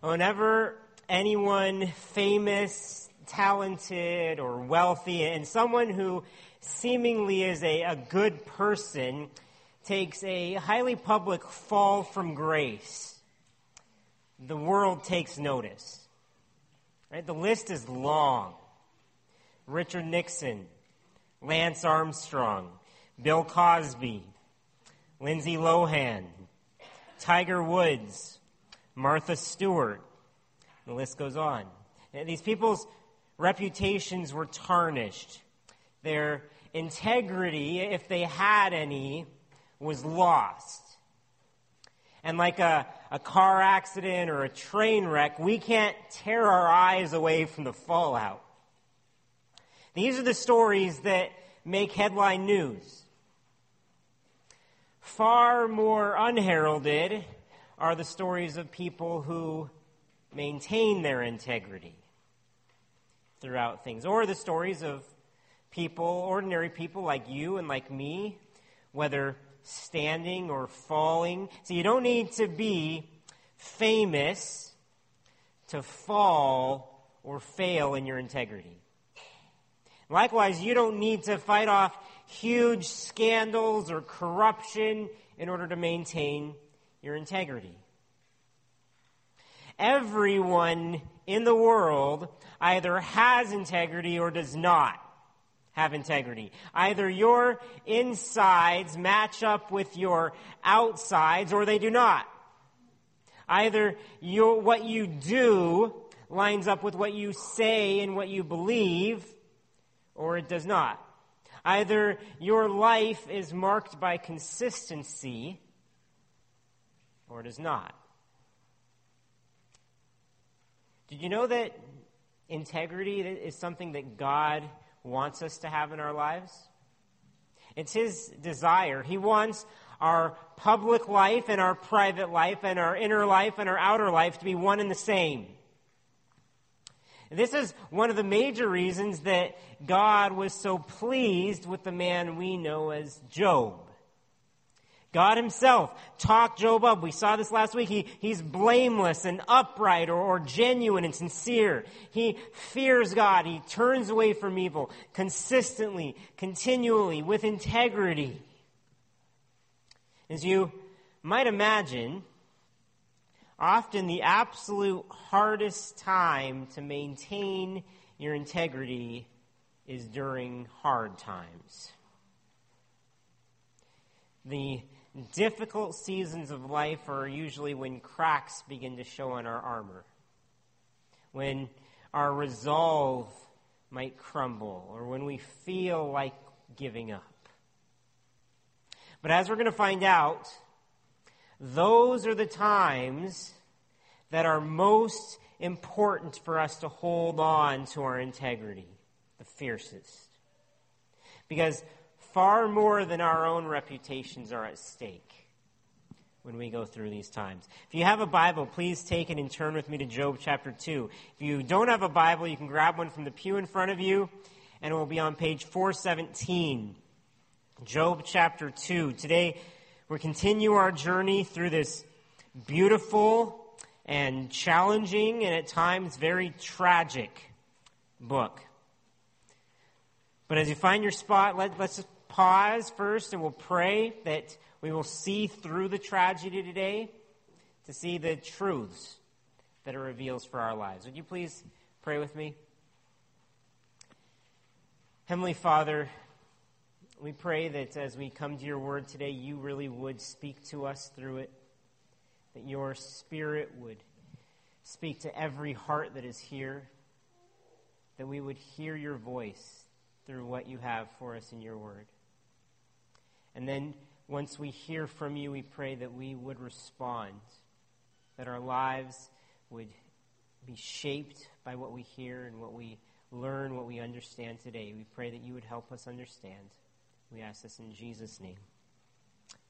Whenever anyone famous, talented, or wealthy, and someone who seemingly is a, a good person takes a highly public fall from grace, the world takes notice. Right? The list is long. Richard Nixon, Lance Armstrong, Bill Cosby, Lindsay Lohan, Tiger Woods, Martha Stewart. The list goes on. And these people's reputations were tarnished. Their integrity, if they had any, was lost. And like a, a car accident or a train wreck, we can't tear our eyes away from the fallout. These are the stories that make headline news. Far more unheralded are the stories of people who maintain their integrity throughout things, or the stories of people, ordinary people like you and like me, whether standing or falling. So you don't need to be famous to fall or fail in your integrity. Likewise, you don't need to fight off huge scandals or corruption in order to maintain your integrity. Everyone in the world either has integrity or does not have integrity. Either your insides match up with your outsides or they do not. Either your, what you do lines up with what you say and what you believe, or it does not. Either your life is marked by consistency or it is not. Did you know that integrity is something that God wants us to have in our lives? It's His desire. He wants our public life and our private life and our inner life and our outer life to be one and the same. This is one of the major reasons that God was so pleased with the man we know as Job. God himself talked Job up. We saw this last week. He, he's blameless and upright or, or genuine and sincere. He fears God. He turns away from evil consistently, continually, with integrity. As you might imagine, often the absolute hardest time to maintain your integrity is during hard times. The difficult seasons of life are usually when cracks begin to show on our armor, when our resolve might crumble, or when we feel like giving up. But as we're going to find out, those are the times that are most important for us to hold on to our integrity, the fiercest. Because far more than our own reputations are at stake when we go through these times. If you have a Bible, please take it and turn with me to Job chapter 2. If you don't have a Bible, you can grab one from the pew in front of you, and it will be on page 417. Job chapter 2. Today, we continue our journey through this beautiful and challenging and at times very tragic book. But as you find your spot, let, us pause first and we'll pray that we will see through the tragedy today to see the truths that it reveals for our lives. Would you please pray with me? Heavenly Father, we pray that as we come to your word today, you really would speak to us through it, that your spirit would speak to every heart that is here, that we would hear your voice through what you have for us in your word. And then once we hear from you, we pray that we would respond, that our lives would be shaped by what we hear and what we learn, what we understand today. We pray that you would help us understand. We ask this in Jesus' name.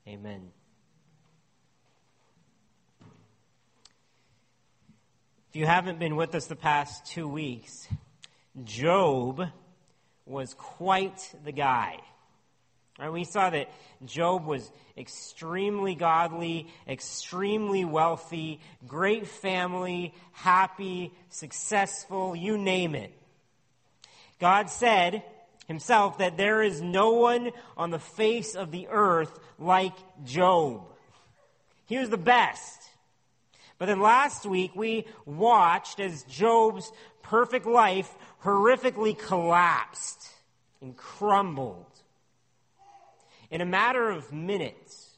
Amen. If you haven't been with us the past two weeks, Job was quite the guy We saw that Job was extremely godly, extremely wealthy, great family, happy, successful, you name it. God said himself that there is no one on the face of the earth like Job. He was the best. But then last week we watched as Job's perfect life horrifically collapsed and crumbled. In a matter of minutes,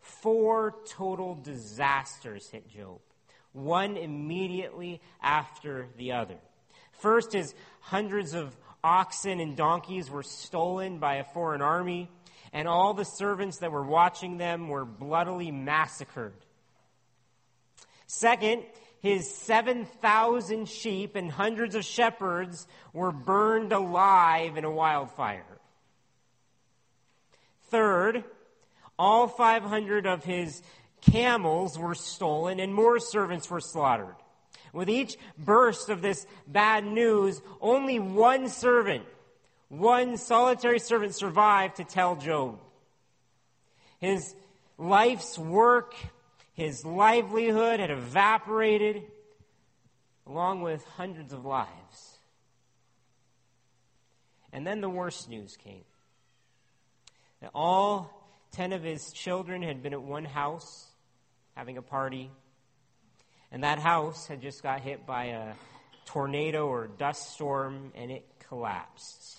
four total disasters hit Job, one immediately after the other. First, his hundreds of oxen and donkeys were stolen by a foreign army, and all the servants that were watching them were bloodily massacred. Second, his 7,000 sheep and hundreds of shepherds were burned alive in a wildfire. Third, all 500 of his camels were stolen and more servants were slaughtered. With each burst of this bad news, only one servant, one solitary servant survived to tell Job. His life's work, his livelihood had evaporated, along with hundreds of lives. And then the worst news came all ten of his children had been at one house having a party, and that house had just got hit by a tornado or dust storm and it collapsed.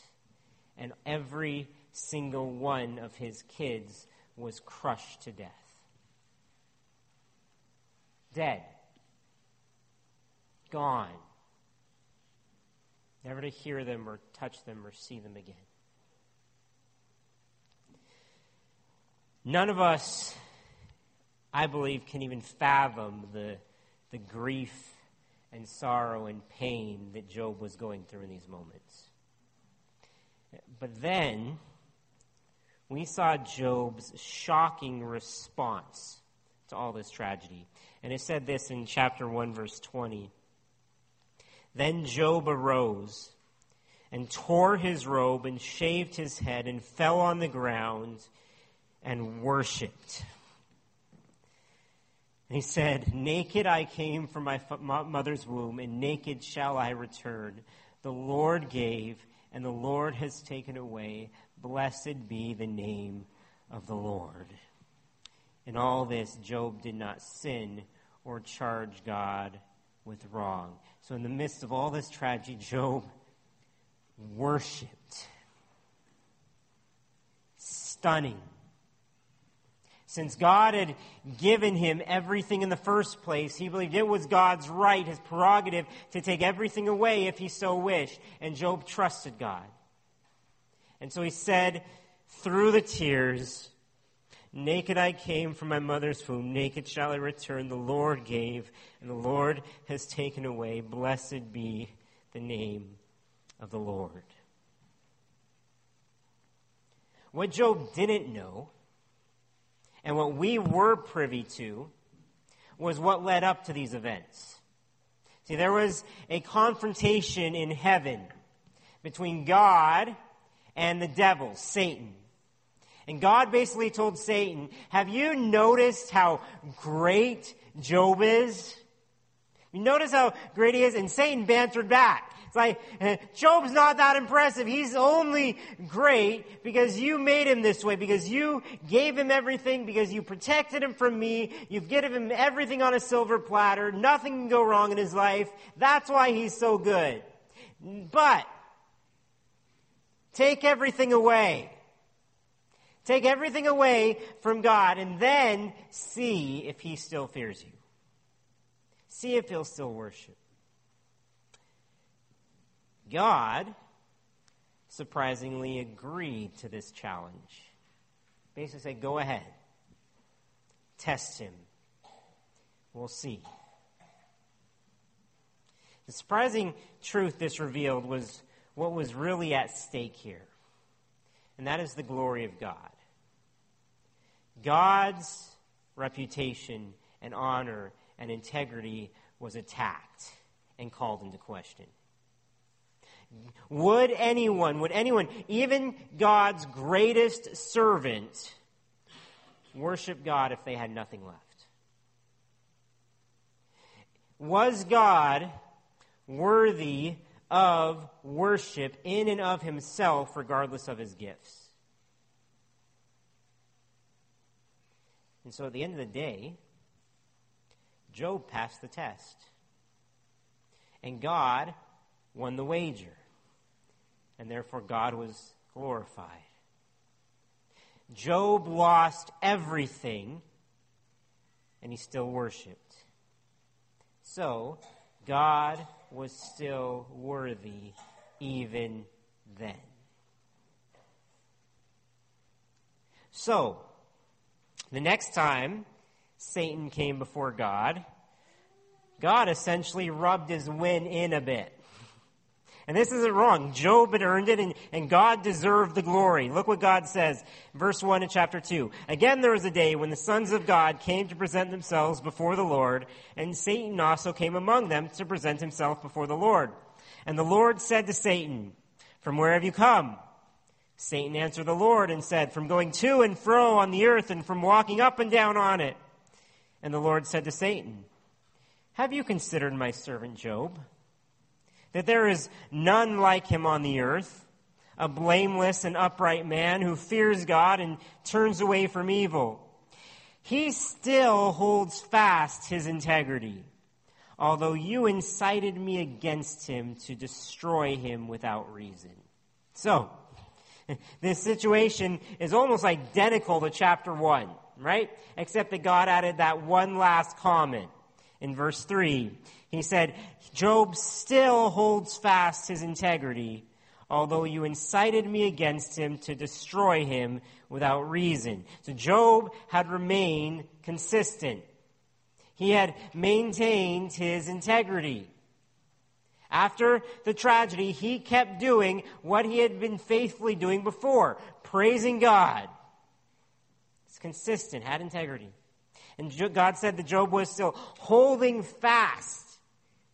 And every single one of his kids was crushed to death. Dead. Gone. Never to hear them or touch them or see them again. None of us, I believe, can even fathom the, the grief and sorrow and pain that Job was going through in these moments. But then, we saw Job's shocking response to all this tragedy. And it said this in chapter 1, verse 20. Then Job arose and tore his robe and shaved his head and fell on the ground and worshiped. And he said, Naked I came from my mother's womb, and naked shall I return. The Lord gave, and the Lord has taken away. Blessed be the name of the Lord. In all this, Job did not sin or charge God with wrong. So, in the midst of all this tragedy, Job worshiped. Stunning. Since God had given him everything in the first place, he believed it was God's right, his prerogative, to take everything away if he so wished. And Job trusted God. And so he said, through the tears, Naked I came from my mother's womb, naked shall I return. The Lord gave, and the Lord has taken away. Blessed be the name of the Lord. What Job didn't know and what we were privy to was what led up to these events. See, there was a confrontation in heaven between God and the devil, Satan. And God basically told Satan, Have you noticed how great Job is? You notice how great he is? And Satan bantered back. It's like, eh, Job's not that impressive. He's only great because you made him this way, because you gave him everything, because you protected him from me. You've given him everything on a silver platter. Nothing can go wrong in his life. That's why he's so good. But, take everything away. Take everything away from God and then see if he still fears you. See if he'll still worship. God surprisingly agreed to this challenge. Basically said, go ahead. Test him. We'll see. The surprising truth this revealed was what was really at stake here. And that is the glory of God. God's reputation and honor and integrity was attacked and called into question. Would anyone, would anyone, even God's greatest servant, worship God if they had nothing left? Was God worthy of worship in and of himself, regardless of his gifts? And so at the end of the day, Job passed the test. And God won the wager. And therefore, God was glorified. Job lost everything, and he still worshiped. So, God was still worthy even then. So, the next time Satan came before God, God essentially rubbed his win in a bit. And this isn't wrong. Job had earned it and, and God deserved the glory. Look what God says. Verse 1 in chapter 2. Again, there was a day when the sons of God came to present themselves before the Lord, and Satan also came among them to present himself before the Lord. And the Lord said to Satan, From where have you come? Satan answered the Lord and said, From going to and fro on the earth and from walking up and down on it. And the Lord said to Satan, Have you considered my servant Job? That there is none like him on the earth, a blameless and upright man who fears God and turns away from evil. He still holds fast his integrity, although you incited me against him to destroy him without reason. So, this situation is almost identical to chapter 1, right? Except that God added that one last comment in verse 3. He said, Job still holds fast his integrity, although you incited me against him to destroy him without reason. So Job had remained consistent. He had maintained his integrity. After the tragedy, he kept doing what he had been faithfully doing before, praising God. It's consistent, had integrity. And God said that Job was still holding fast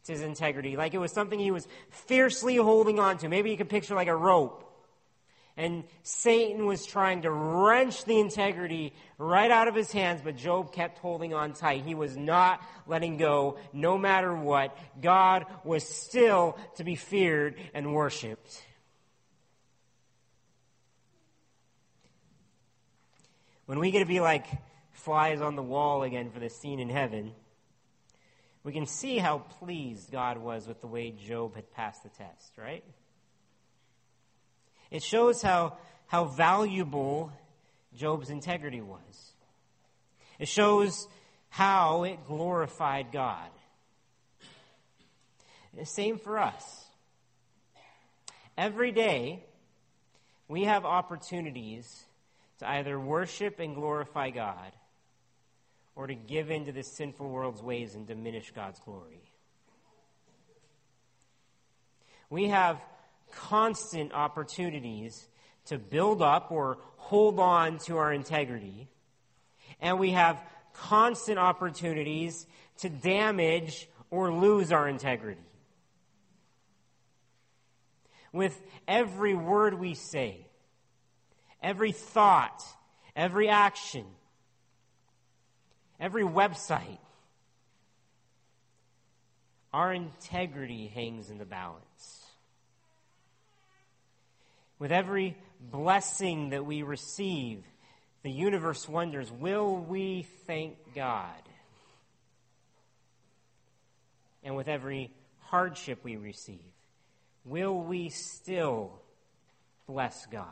his integrity, like it was something he was fiercely holding on to. Maybe you could picture like a rope. And Satan was trying to wrench the integrity right out of his hands, but Job kept holding on tight. He was not letting go no matter what. God was still to be feared and worshiped. When we get to be like flies on the wall again for the scene in heaven, we can see how pleased God was with the way Job had passed the test, right? It shows how, how valuable Job's integrity was. It shows how it glorified God. The same for us. Every day, we have opportunities to either worship and glorify God or to give in to this sinful world's ways and diminish God's glory. We have constant opportunities to build up or hold on to our integrity. And we have constant opportunities to damage or lose our integrity. With every word we say, every thought, every action, every website, our integrity hangs in the balance with every blessing that we receive, the universe wonders will we thank God? And with every hardship we receive, will we still bless God?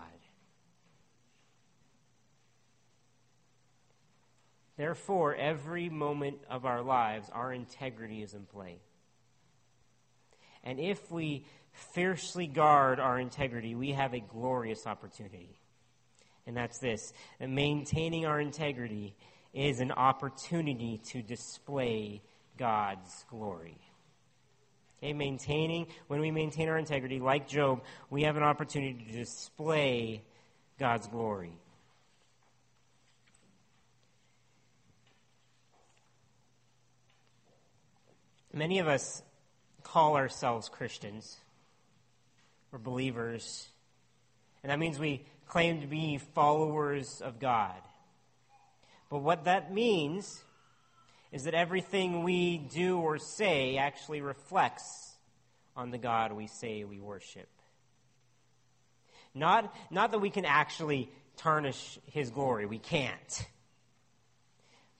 Therefore, every moment of our lives, our integrity is in play. And if we fiercely guard our integrity, we have a glorious opportunity. And that's this that maintaining our integrity is an opportunity to display God's glory. Okay, maintaining, when we maintain our integrity, like Job, we have an opportunity to display God's glory. Many of us call ourselves Christians. We're believers. And that means we claim to be followers of God. But what that means is that everything we do or say actually reflects on the God we say we worship. Not, not that we can actually tarnish his glory, we can't.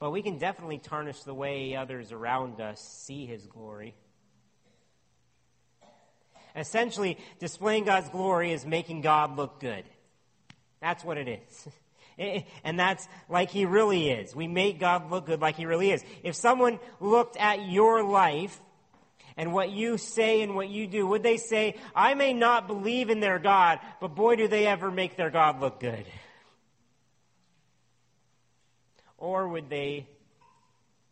But we can definitely tarnish the way others around us see his glory. Essentially, displaying God's glory is making God look good. That's what it is. And that's like he really is. We make God look good like he really is. If someone looked at your life and what you say and what you do, would they say, I may not believe in their God, but boy, do they ever make their God look good? Or would they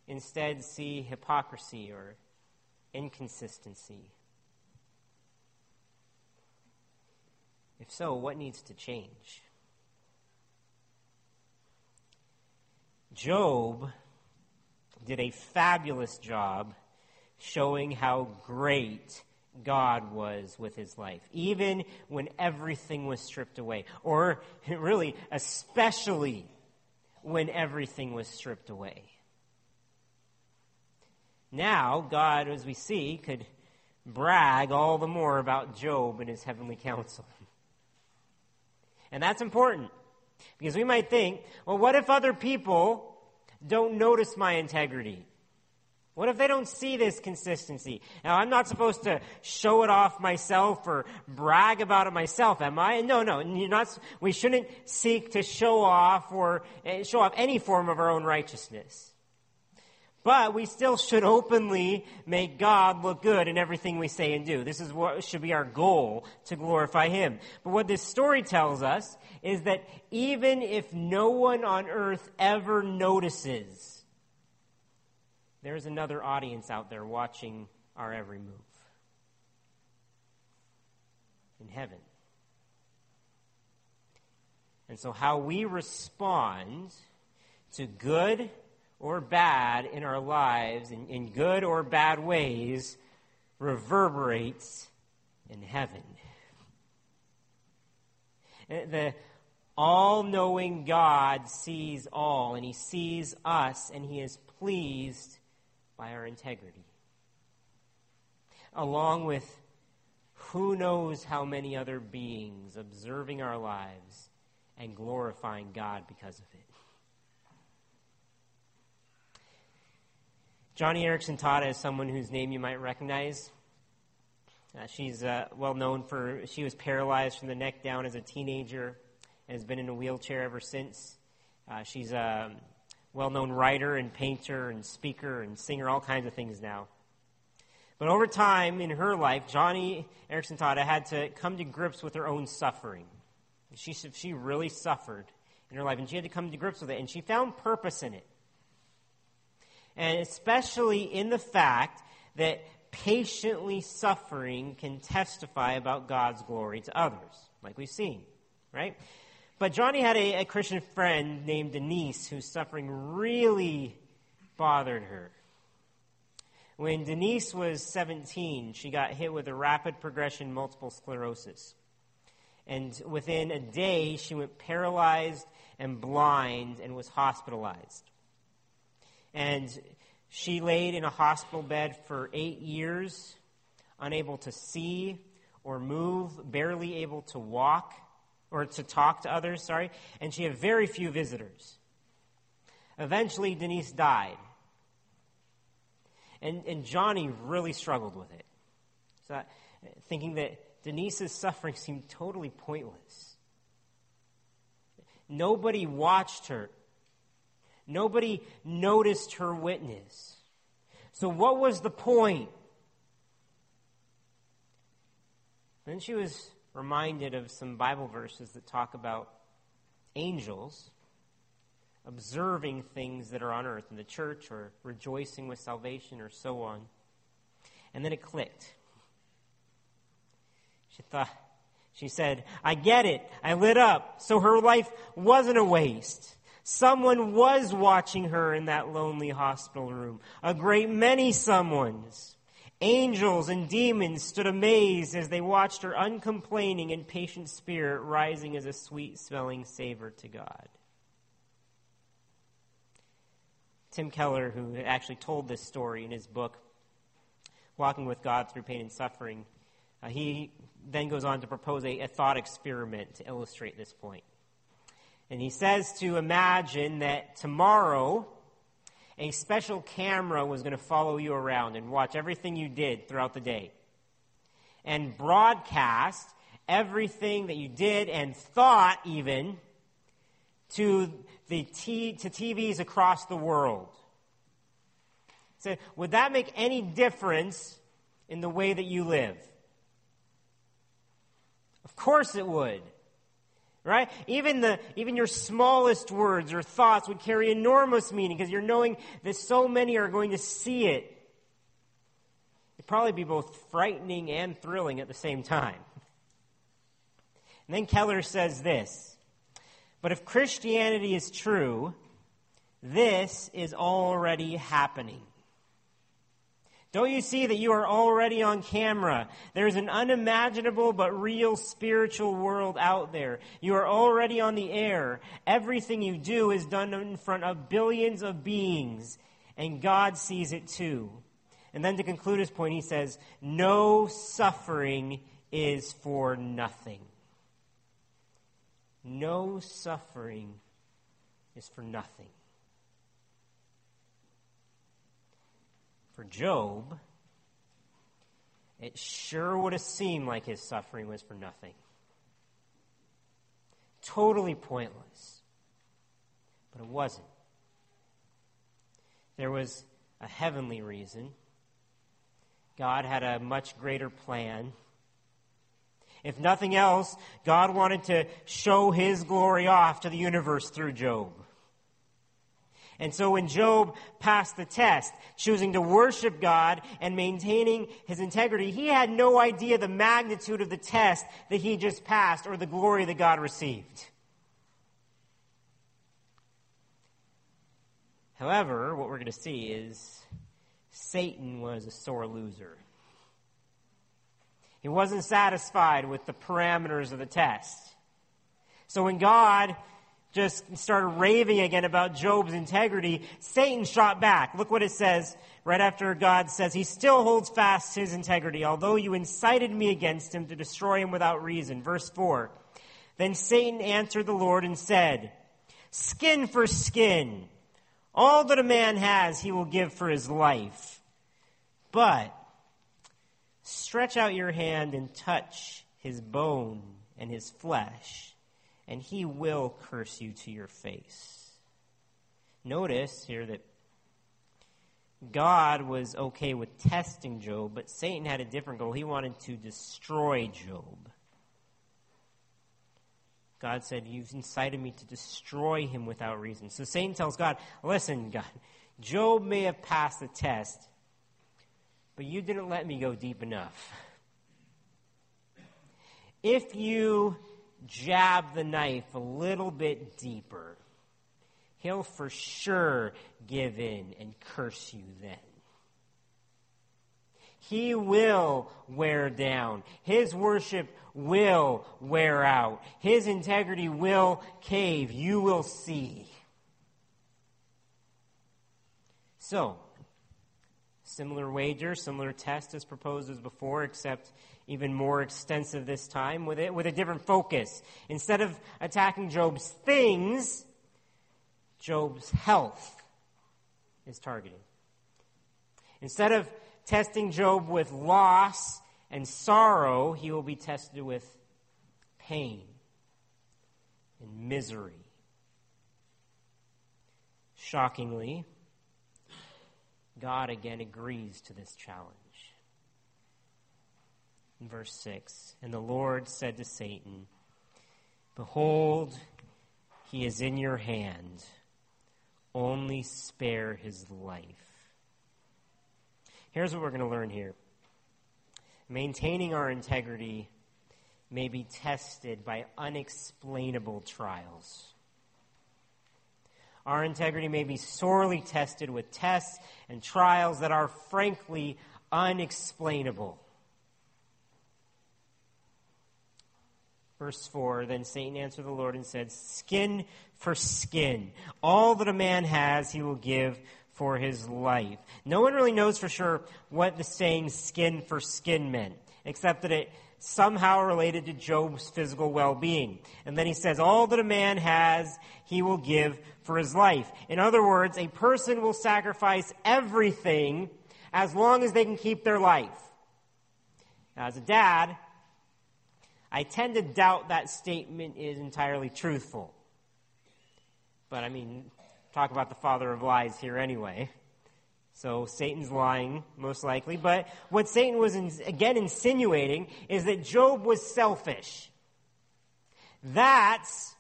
instead see hypocrisy or inconsistency? If so, what needs to change? Job did a fabulous job showing how great God was with his life, even when everything was stripped away, or really, especially when everything was stripped away. Now, God, as we see, could brag all the more about Job and his heavenly counsel. And that's important. Because we might think, well, what if other people don't notice my integrity? What if they don't see this consistency? Now, I'm not supposed to show it off myself or brag about it myself, am I? No, no. You're not, we shouldn't seek to show off or eh, show off any form of our own righteousness. But we still should openly make God look good in everything we say and do. This is what should be our goal to glorify Him. But what this story tells us is that even if no one on earth ever notices, there's another audience out there watching our every move. In heaven. And so how we respond to good or bad in our lives, in, in good or bad ways, reverberates in heaven. Eh, the all knowing God sees all, and He sees us, and He is pleased by our integrity. Along with who knows how many other beings observing our lives and glorifying God because of it. Joni Eareckson Tada is someone whose name you might recognize. Uh, she's uh, well known for, she was paralyzed from the neck down as a teenager and has been in a wheelchair ever since. Uh, she's a well known writer and painter and speaker and singer, all kinds of things now. But over time in her life, Joni Eareckson Tada had to come to grips with her own suffering. She, she really suffered in her life, and she had to come to grips with it, and she found purpose in it and especially in the fact that patiently suffering can testify about God's glory to others, like we've seen, right? But Joni had a, a Christian friend named Denise whose suffering really bothered her. When Denise was 17, she got hit with a rapid progression multiple sclerosis. And within a day, she went paralyzed and blind and was hospitalized. And she laid in a hospital bed for eight years, unable to see or move, barely able to walk or to talk to others, sorry, and she had very few visitors. Eventually, Denise died. And, and Joni really struggled with it. So, that, thinking that Denise's suffering seemed totally pointless. Nobody watched her Nobody noticed her witness. So, what was the point? Then she was reminded of some Bible verses that talk about angels observing things that are on earth in the church or rejoicing with salvation or so on. And then it clicked. She thought, she said, I get it. I lit up. So her life wasn't a waste. Someone was watching her in that lonely hospital room. A great many someones. Angels and demons stood amazed as they watched her uncomplaining and patient spirit rising as a sweet smelling savor to God. Tim Keller, who actually told this story in his book, Walking with God Through Pain and Suffering, uh, he then goes on to propose a, a thought experiment to illustrate this point. And he says to imagine that tomorrow, a special camera was going to follow you around and watch everything you did throughout the day and broadcast everything that you did and thought even to the t- to TVs across the world. So, would that make any difference in the way that you live? Of course it would. Right? Even the, even your smallest words or thoughts would carry enormous meaning because you're knowing that so many are going to see it. It'd probably be both frightening and thrilling at the same time. And then Keller says this, but if Christianity is true, this is already happening. Don't you see that you are already on camera? There's an unimaginable but real spiritual world out there. You are already on the air. Everything you do is done in front of billions of beings, and God sees it too. And then to conclude his point, he says, No suffering is for nothing. No suffering is for nothing. For Job, it sure would have seemed like his suffering was for nothing. Totally pointless. But it wasn't. There was a heavenly reason. God had a much greater plan. If nothing else, God wanted to show his glory off to the universe through Job. And so when Job passed the test, choosing to worship God and maintaining his integrity, he had no idea the magnitude of the test that he just passed or the glory that God received. However, what we're going to see is Satan was a sore loser. He wasn't satisfied with the parameters of the test. So when God just started raving again about Job's integrity, Satan shot back. Look what it says right after God says, He still holds fast his integrity, although you incited me against him to destroy him without reason. Verse 4. Then Satan answered the Lord and said, Skin for skin. All that a man has, he will give for his life. But stretch out your hand and touch his bone and his flesh and he will curse you to your face. Notice here that God was okay with testing Job, but Satan had a different goal. He wanted to destroy Job. God said, You've incited me to destroy him without reason. So Satan tells God, Listen, God, Job may have passed the test, but you didn't let me go deep enough. If you jab the knife a little bit deeper, he'll for sure give in and curse you then. He will wear down. His worship will wear out. His integrity will cave. You will see. So, similar wager, similar test as proposed as before, except even more extensive this time with it with a different focus. Instead of attacking Job's things, Job's health is targeted. Instead of testing Job with loss and sorrow, he will be tested with pain and misery. Shockingly, God again agrees to this challenge verse 6. And the Lord said to Satan, Behold, he is in your hand. Only spare his life. Here's what we're going to learn here maintaining our integrity may be tested by unexplainable trials. Our integrity may be sorely tested with tests and trials that are frankly unexplainable. Verse 4 Then Satan answered the Lord and said, Skin for skin. All that a man has, he will give for his life. No one really knows for sure what the saying skin for skin meant, except that it somehow related to Job's physical well being. And then he says, All that a man has, he will give for his life. In other words, a person will sacrifice everything as long as they can keep their life. Now, as a dad, I tend to doubt that statement is entirely truthful. But I mean, talk about the father of lies here anyway. So Satan's lying, most likely. But what Satan was, in, again, insinuating is that Job was selfish. That's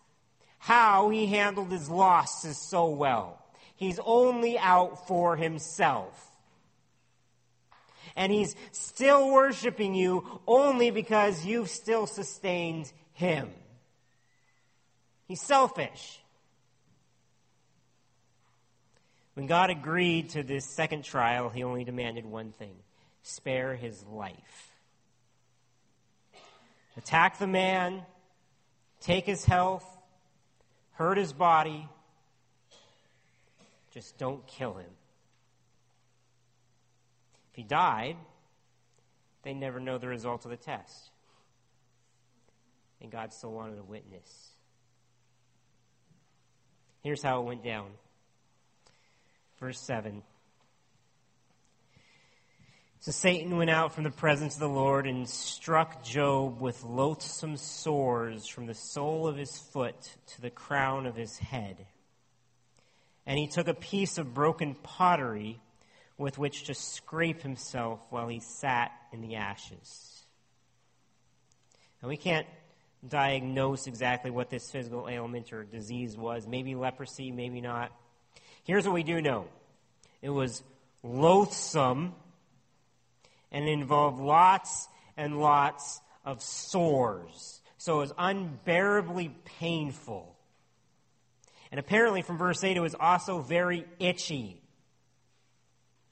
how he handled his losses so well. He's only out for himself. And he's still worshiping you only because you've still sustained him. He's selfish. When God agreed to this second trial, he only demanded one thing spare his life. Attack the man, take his health, hurt his body, just don't kill him. He died, they never know the result of the test. And God still wanted a witness. Here's how it went down. Verse 7. So Satan went out from the presence of the Lord and struck Job with loathsome sores from the sole of his foot to the crown of his head. And he took a piece of broken pottery with which to scrape himself while he sat in the ashes. Now we can't diagnose exactly what this physical ailment or disease was. Maybe leprosy, maybe not. Here's what we do know it was loathsome and involved lots and lots of sores. So it was unbearably painful. And apparently, from verse 8, it was also very itchy.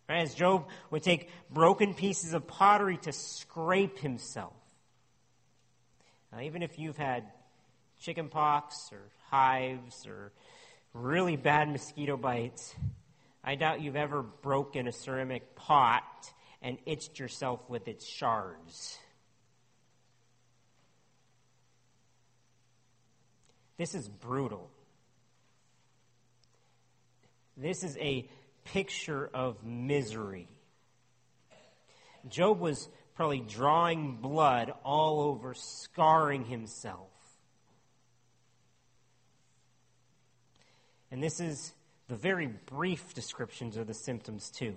Right? As Job would take broken pieces of pottery to scrape himself. Now, even if you've had chicken pox or hives or really bad mosquito bites, I doubt you've ever broken a ceramic pot and itched yourself with its shards. This is brutal. This is a picture of misery. Job was probably drawing blood all over, scarring himself. And this is the very brief descriptions of the symptoms, too.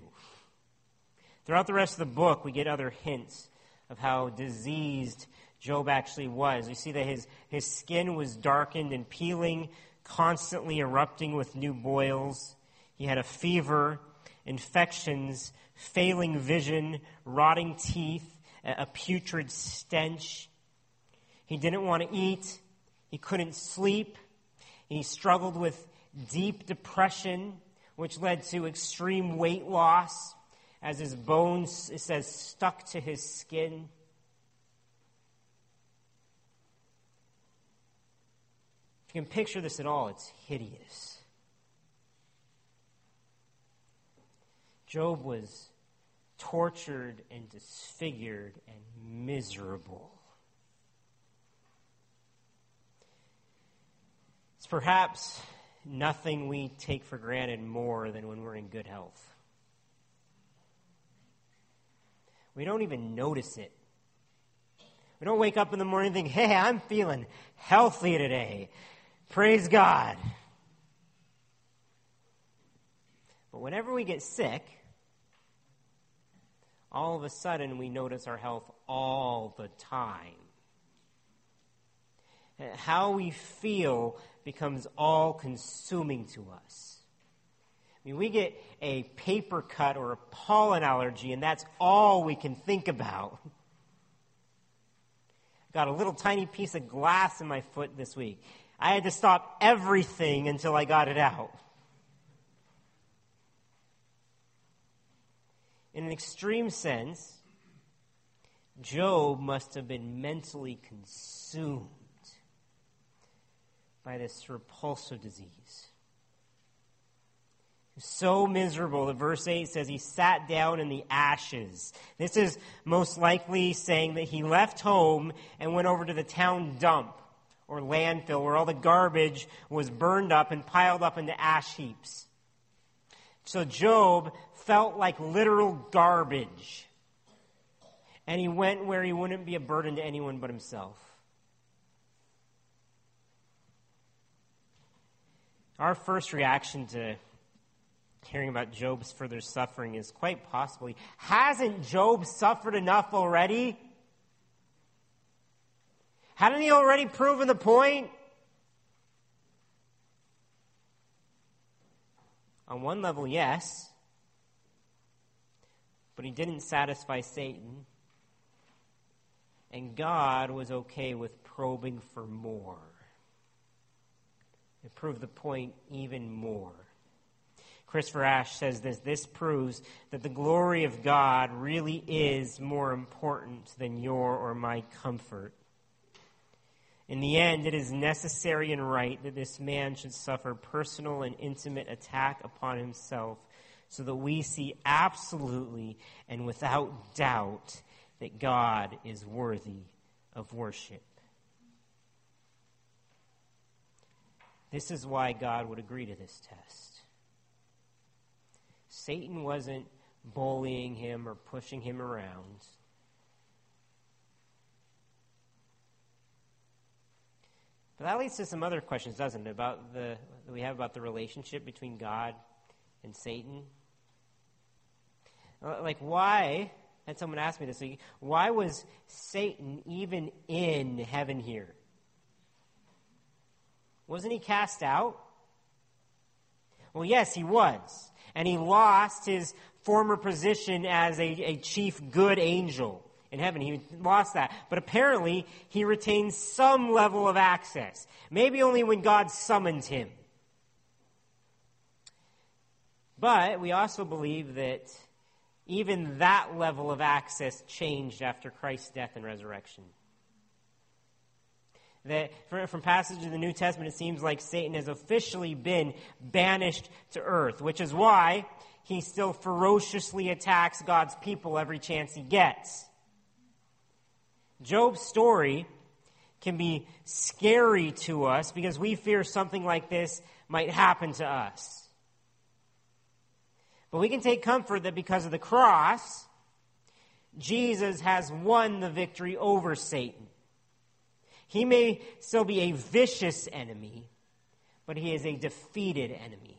Throughout the rest of the book, we get other hints of how diseased Job actually was. We see that his, his skin was darkened and peeling, constantly erupting with new boils. He had a fever, infections, failing vision, rotting teeth, a putrid stench. He didn't want to eat. He couldn't sleep. He struggled with deep depression, which led to extreme weight loss as his bones, it says, stuck to his skin. If you can picture this at all, it's hideous. Job was tortured and disfigured and miserable. It's perhaps nothing we take for granted more than when we're in good health. We don't even notice it. We don't wake up in the morning and think, hey, I'm feeling healthy today. Praise God. But whenever we get sick, all of a sudden we notice our health all the time. How we feel becomes all consuming to us. I mean, we get a paper cut or a pollen allergy, and that's all we can think about. Got a little tiny piece of glass in my foot this week. I had to stop everything until I got it out. In an extreme sense, Job must have been mentally consumed by this repulsive disease. So miserable that verse 8 says he sat down in the ashes. This is most likely saying that he left home and went over to the town dump or landfill where all the garbage was burned up and piled up into ash heaps. So Job felt like literal garbage. And he went where he wouldn't be a burden to anyone but himself. Our first reaction to hearing about Job's further suffering is quite possibly hasn't Job suffered enough already? Hadn't he already proven the point? On one level, yes. But he didn't satisfy Satan. And God was okay with probing for more. It proved the point even more. Christopher Ash says this this proves that the glory of God really is more important than your or my comfort. In the end, it is necessary and right that this man should suffer personal and intimate attack upon himself so that we see absolutely and without doubt that God is worthy of worship. This is why God would agree to this test. Satan wasn't bullying him or pushing him around. That leads to some other questions, doesn't it, about the we have about the relationship between God and Satan. Uh, like why? Had someone asked me this. week. Why was Satan even in heaven here? Wasn't he cast out? Well, yes, he was. And he lost his former position as a, a chief good angel in heaven. He lost that. But apparently, he retains some level of access. Maybe only when God summons him. But we also believe that even that level of access changed after Christ's death and resurrection. That from passages in the New Testament, it seems like Satan has officially been banished to earth, which is why he still ferociously attacks God's people every chance he gets. Job's story can be scary to us because we fear something like this might happen to us. But we can take comfort that because of the cross, Jesus has won the victory over Satan. He may still be a vicious enemy, but he is a defeated enemy.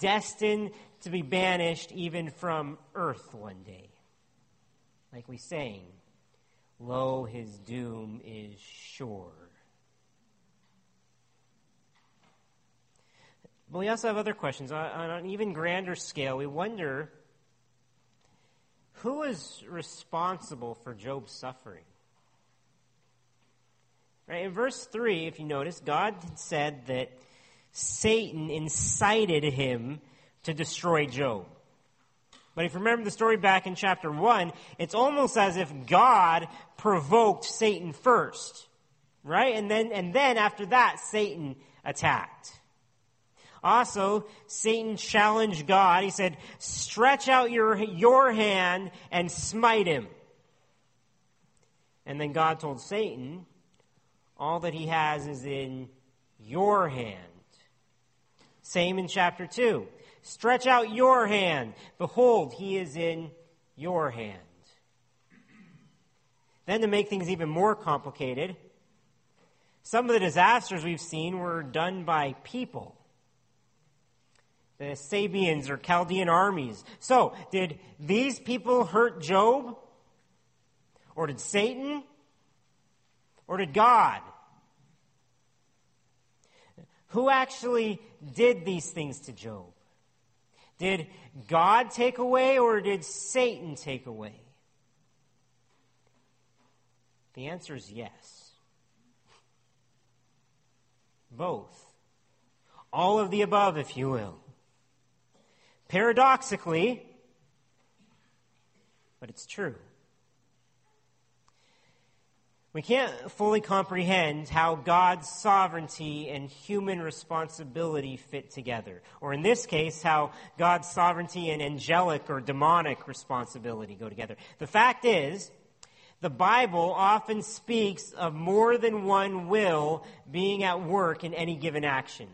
Destined to be banished even from earth one day. Like we sang, Lo, his doom is sure. But we also have other questions. On an even grander scale, we wonder who is responsible for Job's suffering? Right, in verse 3, if you notice, God said that Satan incited him to destroy Job. But if you remember the story back in chapter 1, it's almost as if God provoked Satan first. Right? And then, and then after that, Satan attacked. Also, Satan challenged God. He said, stretch out your, your hand and smite him. And then God told Satan, all that he has is in your hand. Same in chapter 2. Stretch out your hand. Behold, he is in your hand. Then, to make things even more complicated, some of the disasters we've seen were done by people. The Sabeans or Chaldean armies. So, did these people hurt Job? Or did Satan? Or did God? Who actually did these things to Job? Did God take away or did Satan take away? The answer is yes. Both. All of the above, if you will. Paradoxically, but it's true. We can't fully comprehend how God's sovereignty and human responsibility fit together. Or in this case, how God's sovereignty and angelic or demonic responsibility go together. The fact is, the Bible often speaks of more than one will being at work in any given action.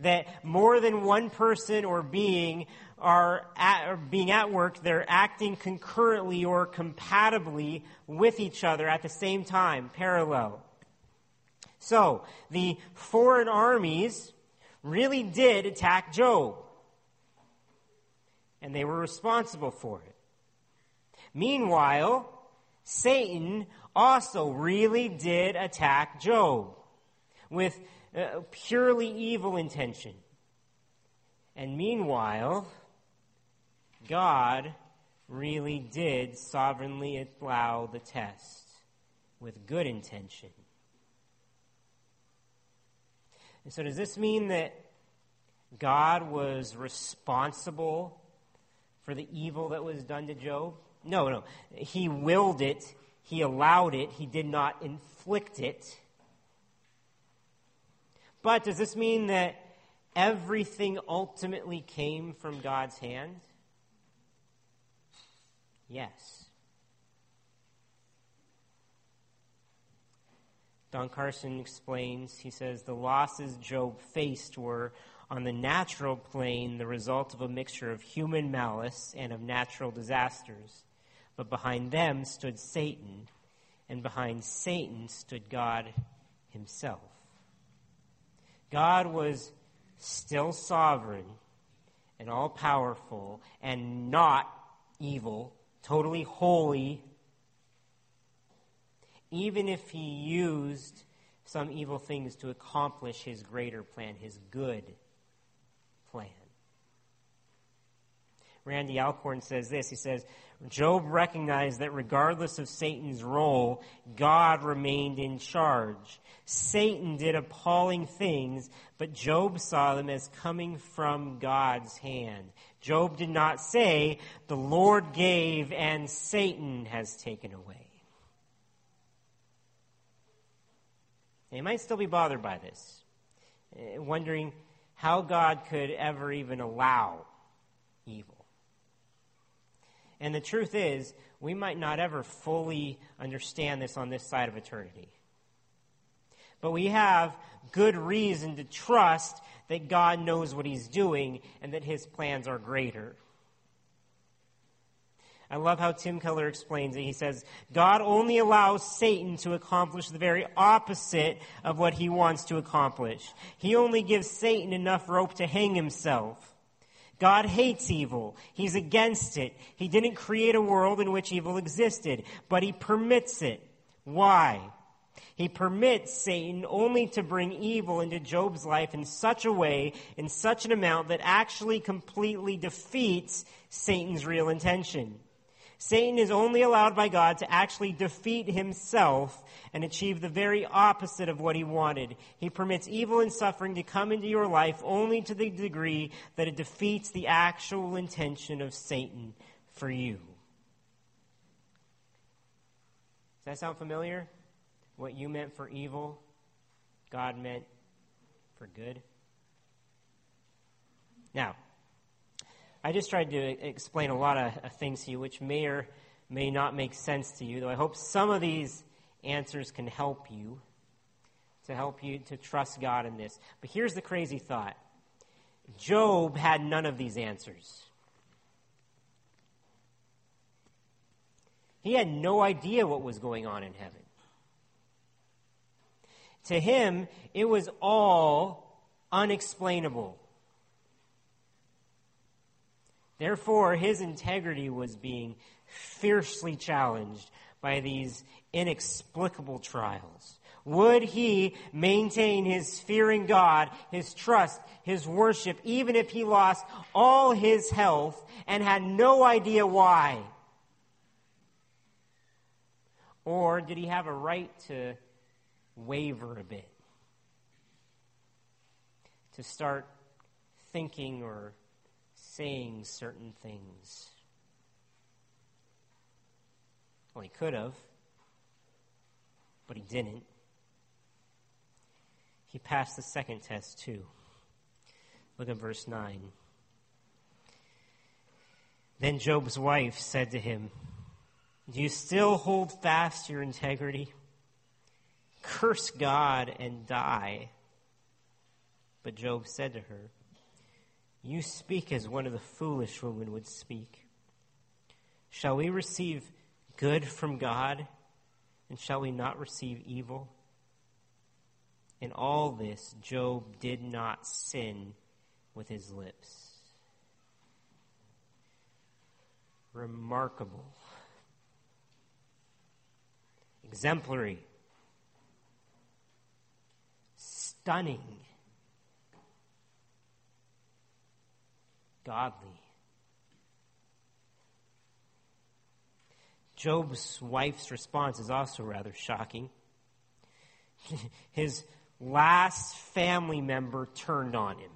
That more than one person or being are, at, are being at work, they're acting concurrently or compatibly with each other at the same time, parallel. So, the foreign armies really did attack Job. And they were responsible for it. Meanwhile, Satan also really did attack Job with uh, purely evil intention. And meanwhile, God really did sovereignly allow the test with good intention. And so, does this mean that God was responsible for the evil that was done to Job? No, no. He willed it, he allowed it, he did not inflict it. But does this mean that everything ultimately came from God's hand? Yes. Don Carson explains, he says, the losses Job faced were on the natural plane the result of a mixture of human malice and of natural disasters. But behind them stood Satan, and behind Satan stood God himself. God was still sovereign and all powerful and not evil totally holy, even if he used some evil things to accomplish his greater plan, his good plan. Randy Alcorn says this. He says, Job recognized that regardless of Satan's role, God remained in charge. Satan did appalling things, but Job saw them as coming from God's hand. Job did not say, The Lord gave and Satan has taken away. They might still be bothered by this, eh, wondering how God could ever even allow evil. And the truth is, we might not ever fully understand this on this side of eternity. But we have good reason to trust that God knows what He's doing and that His plans are greater. I love how Tim Keller explains it. He says, God only allows Satan to accomplish the very opposite of what he wants to accomplish. He only gives Satan enough rope to hang himself. God hates evil. He's against it. He didn't create a world in which evil existed, but he permits it. Why? He permits Satan only to bring evil into Job's life in such a way, in such an amount, that actually completely defeats Satan's real intention. Satan is only allowed by God to actually defeat himself and achieve the very opposite of what he wanted. He permits evil and suffering to come into your life only to the degree that it defeats the actual intention of Satan for you. Does that sound familiar? What you meant for evil, God meant for good? Now, I just tried to explain a lot of things to you which may or may not make sense to you, though I hope some of these answers can help you to help you to trust God in this. But here's the crazy thought Job had none of these answers. He had no idea what was going on in heaven. To him, it was all unexplainable. Therefore, his integrity was being fiercely challenged by these inexplicable trials. Would he maintain his fear in God, his trust, his worship, even if he lost all his health and had no idea why? Or did he have a right to waver a bit? To start thinking or saying certain things. Well, he could have, but he didn't. He passed the second test too. Look at verse 9. Then Job's wife said to him, Do you still hold fast your integrity? Curse God and die. But Job said to her, You speak as one of the foolish women would speak. Shall we receive good from God, and shall we not receive evil? In all this, Job did not sin with his lips. Remarkable. Exemplary. Stunning. Godly. Job's wife's response is also rather shocking. His last family member turned on him.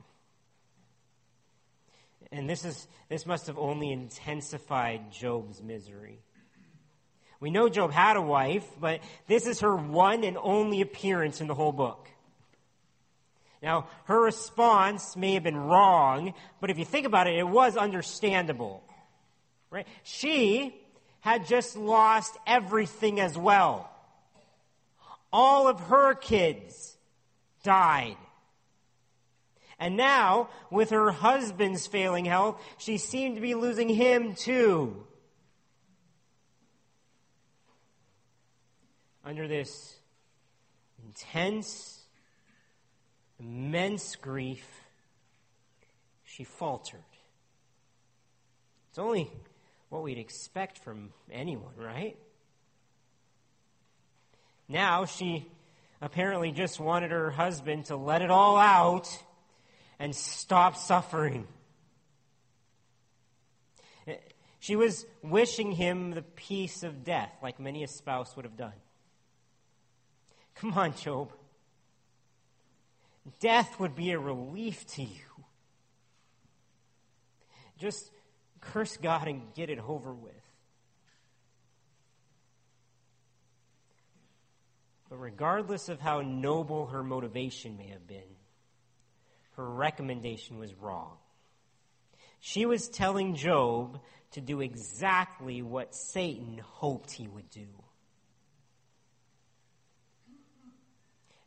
And this, is, this must have only intensified Job's misery. We know Job had a wife, but this is her one and only appearance in the whole book. Now, her response may have been wrong, but if you think about it, it was understandable. Right? She had just lost everything as well. All of her kids died. And now, with her husband's failing health, she seemed to be losing him too. Under this intense, immense grief, she faltered. It's only what we'd expect from anyone, right? Now she apparently just wanted her husband to let it all out and stop suffering. She was wishing him the peace of death, like many a spouse would have done. Come on, Job. Death would be a relief to you. Just curse God and get it over with. But regardless of how noble her motivation may have been, her recommendation was wrong. She was telling Job to do exactly what Satan hoped he would do.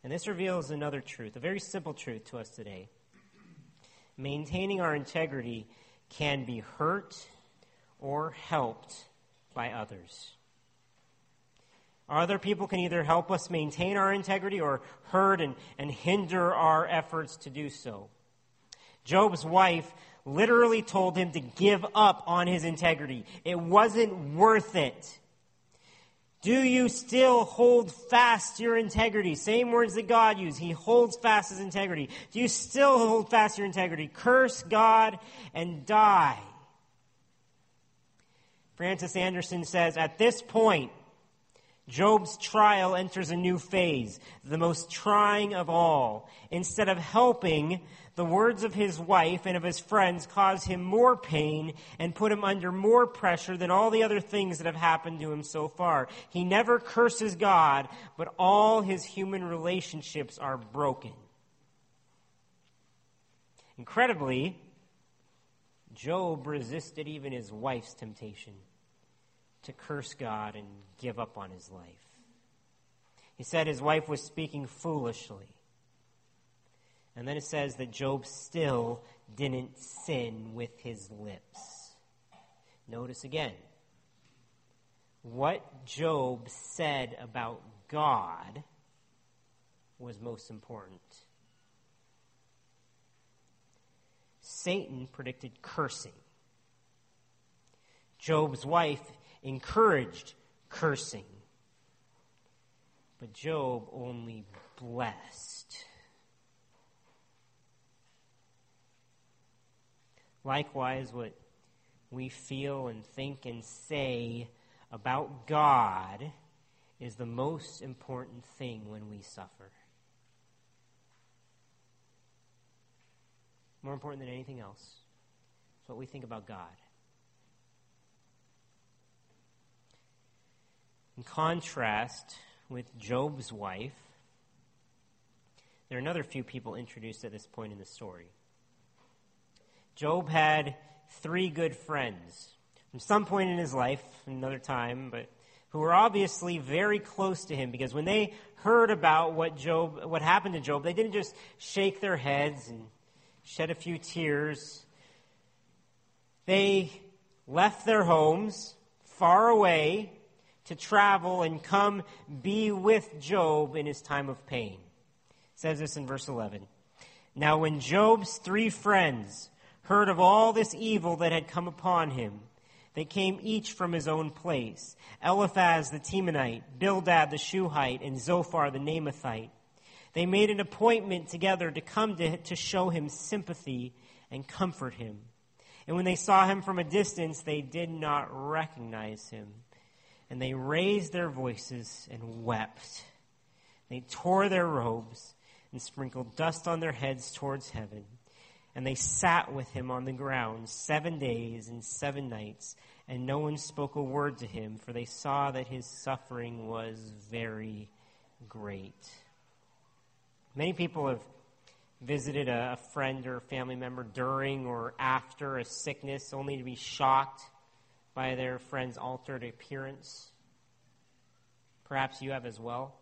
And this reveals another truth, a very simple truth to us today. Maintaining our integrity can be hurt or helped by others. Other people can either help us maintain our integrity or hurt and, and hinder our efforts to do so. Job's wife literally told him to give up on his integrity. It wasn't worth it. Do you still hold fast your integrity? Same words that God used. He holds fast his integrity. Do you still hold fast your integrity? Curse God and die. Francis Andersen says, at this point, Job's trial enters a new phase, the most trying of all. Instead of helping, the words of his wife and of his friends cause him more pain and put him under more pressure than all the other things that have happened to him so far. He never curses God, but all his human relationships are broken. Incredibly, Job resisted even his wife's temptation to curse God and give up on his life. He said his wife was speaking foolishly. And then it says that Job still didn't sin with his lips. Notice again. What Job said about God was most important. Satan predicted cursing. Job's wife encouraged cursing. But Job only blessed. Likewise, what we feel and think and say about God is the most important thing when we suffer. More important than anything else. It's what we think about God. In contrast with Job's wife, there are another few people introduced at this point in the story. Job had three good friends from some point in his life, another time, but who were obviously very close to him because when they heard about what Job, what happened to Job, they didn't just shake their heads and shed a few tears. They left their homes far away to travel and come be with Job in his time of pain. It says this in verse 11. Now, when Job's three friends heard of all this evil that had come upon him, they came each from his own place Eliphaz the Temanite, Bildad the Shuhite, and Zophar the Naamathite. They made an appointment together to come to, to show him sympathy and comfort him. And when they saw him from a distance, they did not recognize him. And they raised their voices and wept. They tore their robes and sprinkled dust on their heads towards heaven. And they sat with him on the ground seven days and seven nights, and no one spoke a word to him, for they saw that his suffering was very great. Many people have visited a, friend or family member during or after a sickness only to be shocked by their friend's altered appearance. Perhaps you have as well.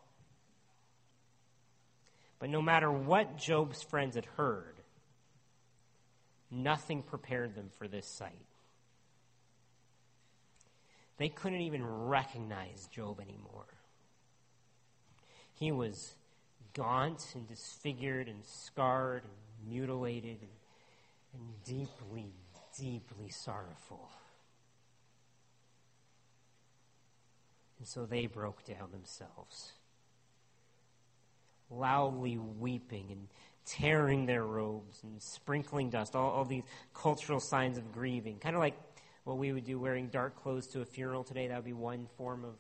But no matter what Job's friends had heard, nothing prepared them for this sight. They couldn't even recognize Job anymore. He was gaunt and disfigured and scarred and mutilated and, and deeply, deeply sorrowful. And so they broke down themselves, loudly weeping and tearing their robes and sprinkling dust, all, all these cultural signs of grieving. Kind of like what we would do wearing dark clothes to a funeral today. That would be one form of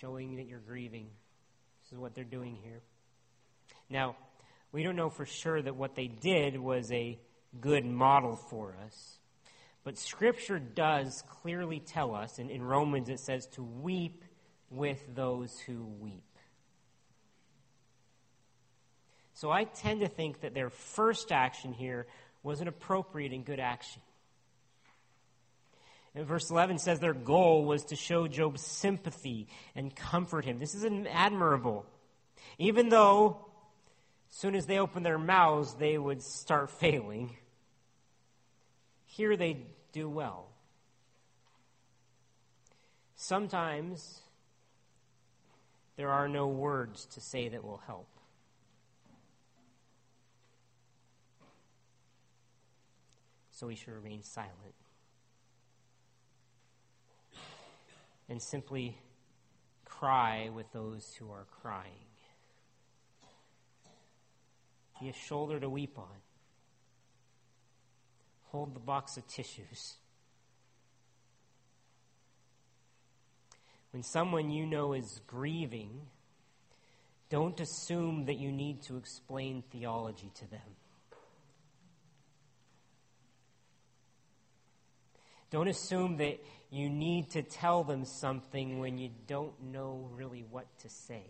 showing that you're grieving. This is what they're doing here. Now, we don't know for sure that what they did was a good model for us. But Scripture does clearly tell us, and in Romans it says to weep with those who weep. So I tend to think that their first action here was an appropriate and good action. And verse 11 says their goal was to show Job sympathy and comfort him. This is admirable. Even though, as soon as they opened their mouths, they would start failing, here they do well. Sometimes there are no words to say that will help. So we should remain silent. and simply cry with those who are crying. Be a shoulder to weep on. Hold the box of tissues. When someone you know is grieving, don't assume that you need to explain theology to them. Don't assume that you need to tell them something when you don't know really what to say.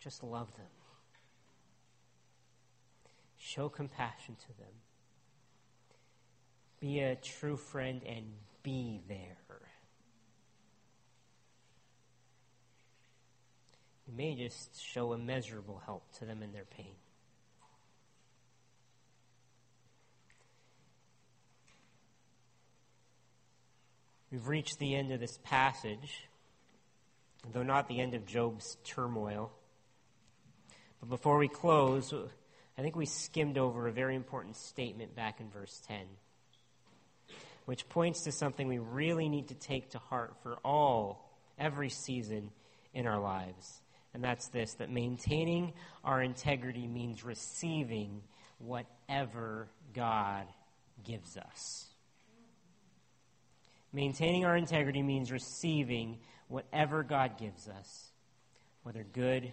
Just love them. Show compassion to them. Be a true friend and be there. You may just show immeasurable help to them in their pain. We've reached the end of this passage, though not the end of Job's turmoil. But before we close, I think we skimmed over a very important statement back in verse 10, which points to something we really need to take to heart for all, every season in our lives. And that's this that maintaining our integrity means receiving whatever God gives us. Maintaining our integrity means receiving whatever God gives us, whether good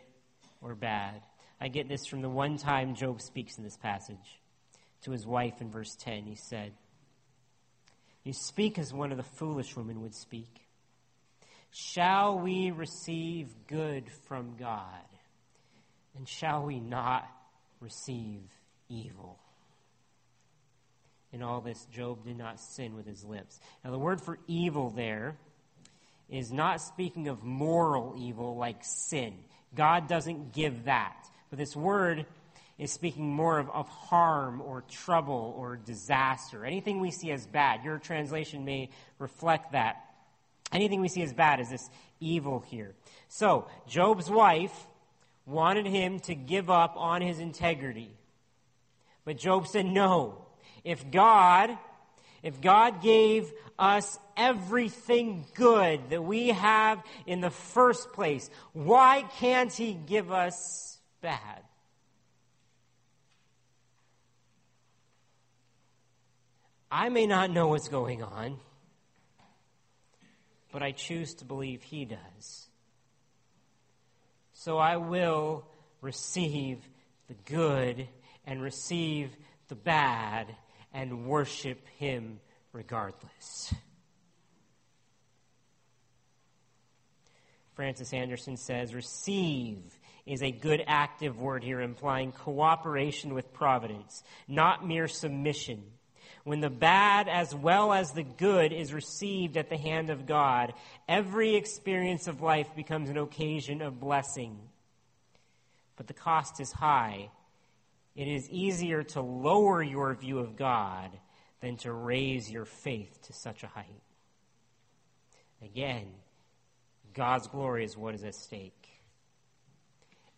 or bad. I get this from the one time Job speaks in this passage to his wife in verse 10. He said, You speak as one of the foolish women would speak. Shall we receive good from God? And shall we not receive evil? In all this, Job did not sin with his lips. Now, the word for evil there is not speaking of moral evil like sin. God doesn't give that. But this word is speaking more of, of harm or trouble or disaster. Anything we see as bad. Your translation may reflect that. Anything we see as bad is this evil here. So, Job's wife wanted him to give up on his integrity. But Job said, no. If God, if God gave us everything good that we have in the first place, why can't he give us bad? I may not know what's going on, but I choose to believe He does. So I will receive the good and receive the bad and worship Him regardless. Francis Andersen says, receive is a good active word here, implying cooperation with providence, not mere submission when the bad as well as the good is received at the hand of God, every experience of life becomes an occasion of blessing. But the cost is high. It is easier to lower your view of God than to raise your faith to such a height. Again, God's glory is what is at stake.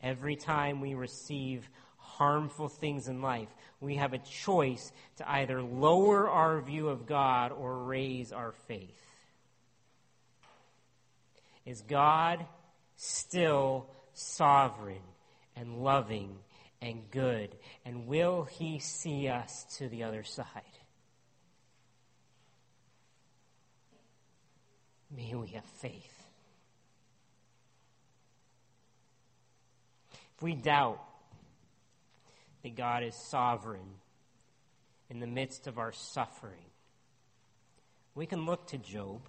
Every time we receive harmful things in life, we have a choice to either lower our view of God or raise our faith. Is God still sovereign and loving and good? And will He see us to the other side? May we have faith. If we doubt, that God is sovereign in the midst of our suffering. We can look to Job,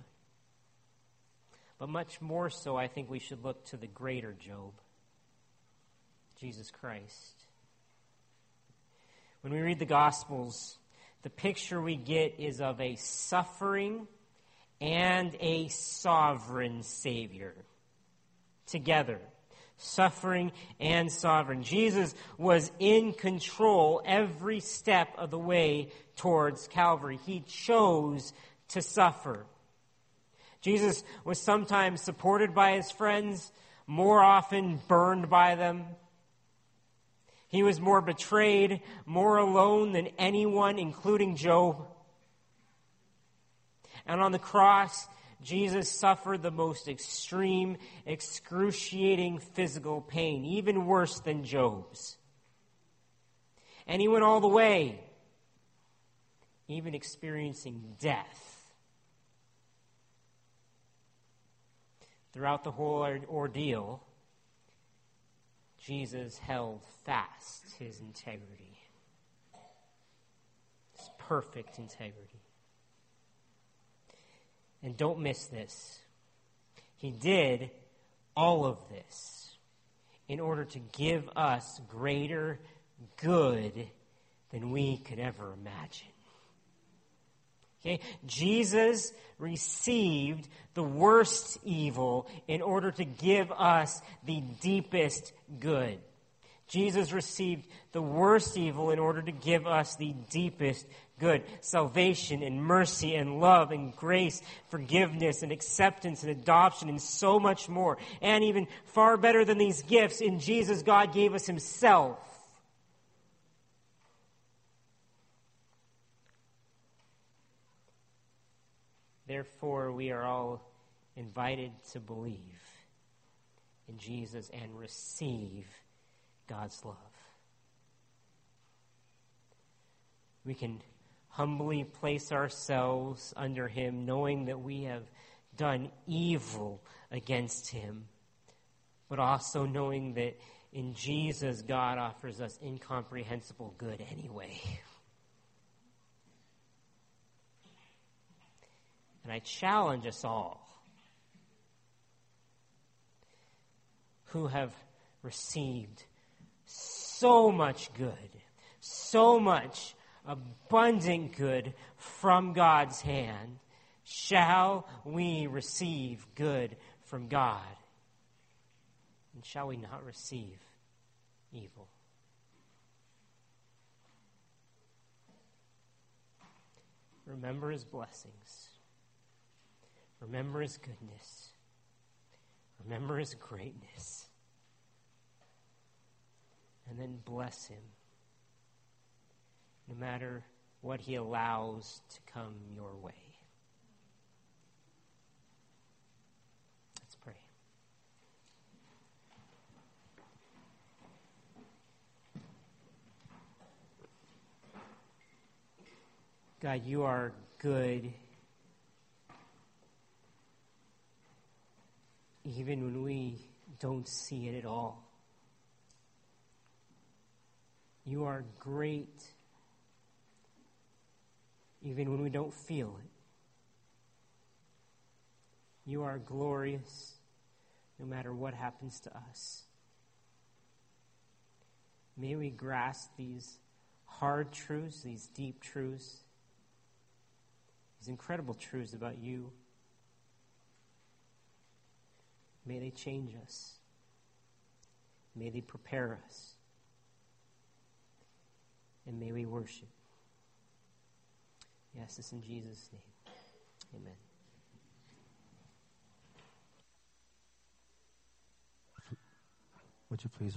but much more so, I think we should look to the greater Job, Jesus Christ. When we read the Gospels, the picture we get is of a suffering and a sovereign Savior together suffering and sovereign. Jesus was in control every step of the way towards Calvary. He chose to suffer. Jesus was sometimes supported by his friends, more often burned by them. He was more betrayed, more alone than anyone, including Job. And on the cross, Jesus suffered the most extreme, excruciating physical pain, even worse than Job's. And he went all the way, even experiencing death. Throughout the whole ordeal, Jesus held fast his integrity, his perfect integrity. And don't miss this. He did all of this in order to give us greater good than we could ever imagine. Okay? Jesus received the worst evil in order to give us the deepest good. Jesus received the worst evil in order to give us the deepest good. Salvation and mercy and love and grace, forgiveness and acceptance and adoption and so much more. And even far better than these gifts, in Jesus, God gave us Himself. Therefore, we are all invited to believe in Jesus and receive God's love. We can humbly place ourselves under Him, knowing that we have done evil against Him, but also knowing that in Jesus, God offers us incomprehensible good anyway. And I challenge us all who have received so much good, so much abundant good from God's hand, shall we receive good from God? And shall we not receive evil? Remember his blessings. Remember his goodness. Remember his greatness. And then bless him no matter what he allows to come your way. Let's pray. God, you are good. Even when we don't see it at all. You are great even when we don't feel it. You are glorious no matter what happens to us. May we grasp these hard truths, these deep truths, these incredible truths about you. May they change us. May they prepare us. And may we worship. Yes, this in Jesus' name. Amen. Would you please